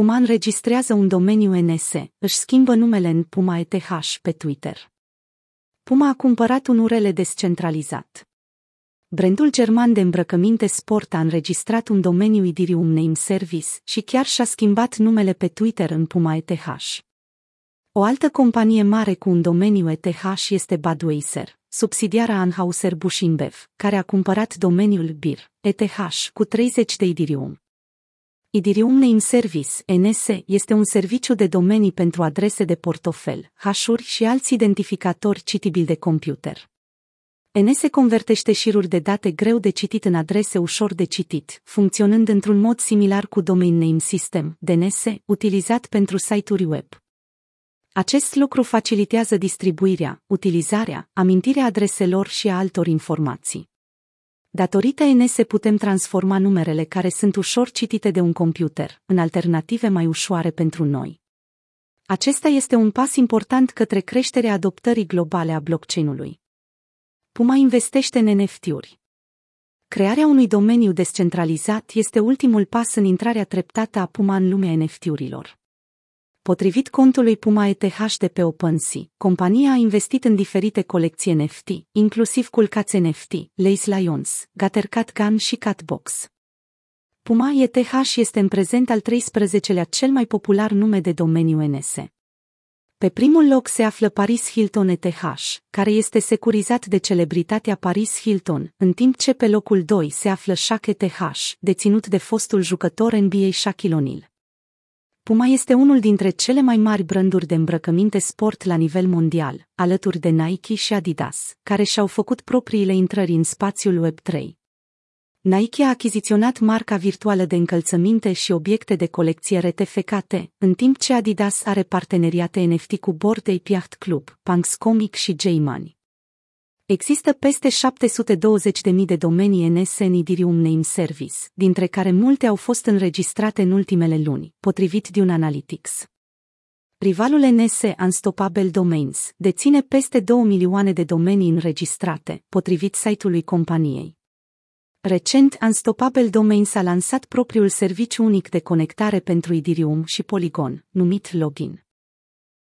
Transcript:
Puma înregistrează un domeniu NS, își schimbă numele în Puma ETH pe Twitter. Puma a cumpărat un URL descentralizat. Brandul german de îmbrăcăminte sport a înregistrat un domeniu Ethereum Name Service și chiar și-a schimbat numele pe Twitter în Puma ETH. O altă companie mare cu un domeniu ETH este Budweiser, subsidiara Anheuser-Busch InBev, care a cumpărat domeniul BIR, ETH, cu 30 de Ethereum. Ethereum Name Service, NS, este un serviciu de domenii pentru adrese de portofel, hașuri și alți identificatori citibili de computer. NS convertește șiruri de date greu de citit în adrese ușor de citit, funcționând într-un mod similar cu Domain Name System, DNS, utilizat pentru site-uri web. Acest lucru facilitează distribuirea, utilizarea, amintirea adreselor și a altor informații. Datorită NS putem transforma numerele care sunt ușor citite de un computer în alternative mai ușoare pentru noi. Acesta este un pas important către creșterea adoptării globale a blockchain-ului. Puma investește în NFT-uri. Crearea unui domeniu descentralizat este ultimul pas în intrarea treptată a Puma în lumea NFT-urilor. Potrivit contului Puma ETH de pe OpenSea, compania a investit în diferite colecții NFT, inclusiv culcați NFT, Lace Lions, Gattercat Gun și Catbox. Puma ETH este în prezent al 13-lea cel mai popular nume de domeniu NS. Pe primul loc se află Paris Hilton ETH, care este securizat de celebritatea Paris Hilton, în timp ce pe locul 2 se află Shaq ETH, deținut de fostul jucător NBA Shaquille O'Neal. Puma este unul dintre cele mai mari branduri de îmbrăcăminte sport la nivel mondial, alături de Nike și Adidas, care și-au făcut propriile intrări în spațiul Web3. Nike a achiziționat marca virtuală de încălțăminte și obiecte de colecție RTFKT, în timp ce Adidas are parteneriate NFT cu Bored Ape Yacht Club, Punks Comic și J-Money. Există peste 720.000 de domenii NS în Ethereum Name Service, dintre care multe au fost înregistrate în ultimele luni, potrivit Dune Analytics. Rivalul NS Unstoppable Domains deține peste 2 milioane de domenii înregistrate, potrivit site-ului companiei. Recent, Unstoppable Domains a lansat propriul serviciu unic de conectare pentru Ethereum și Polygon, numit Login.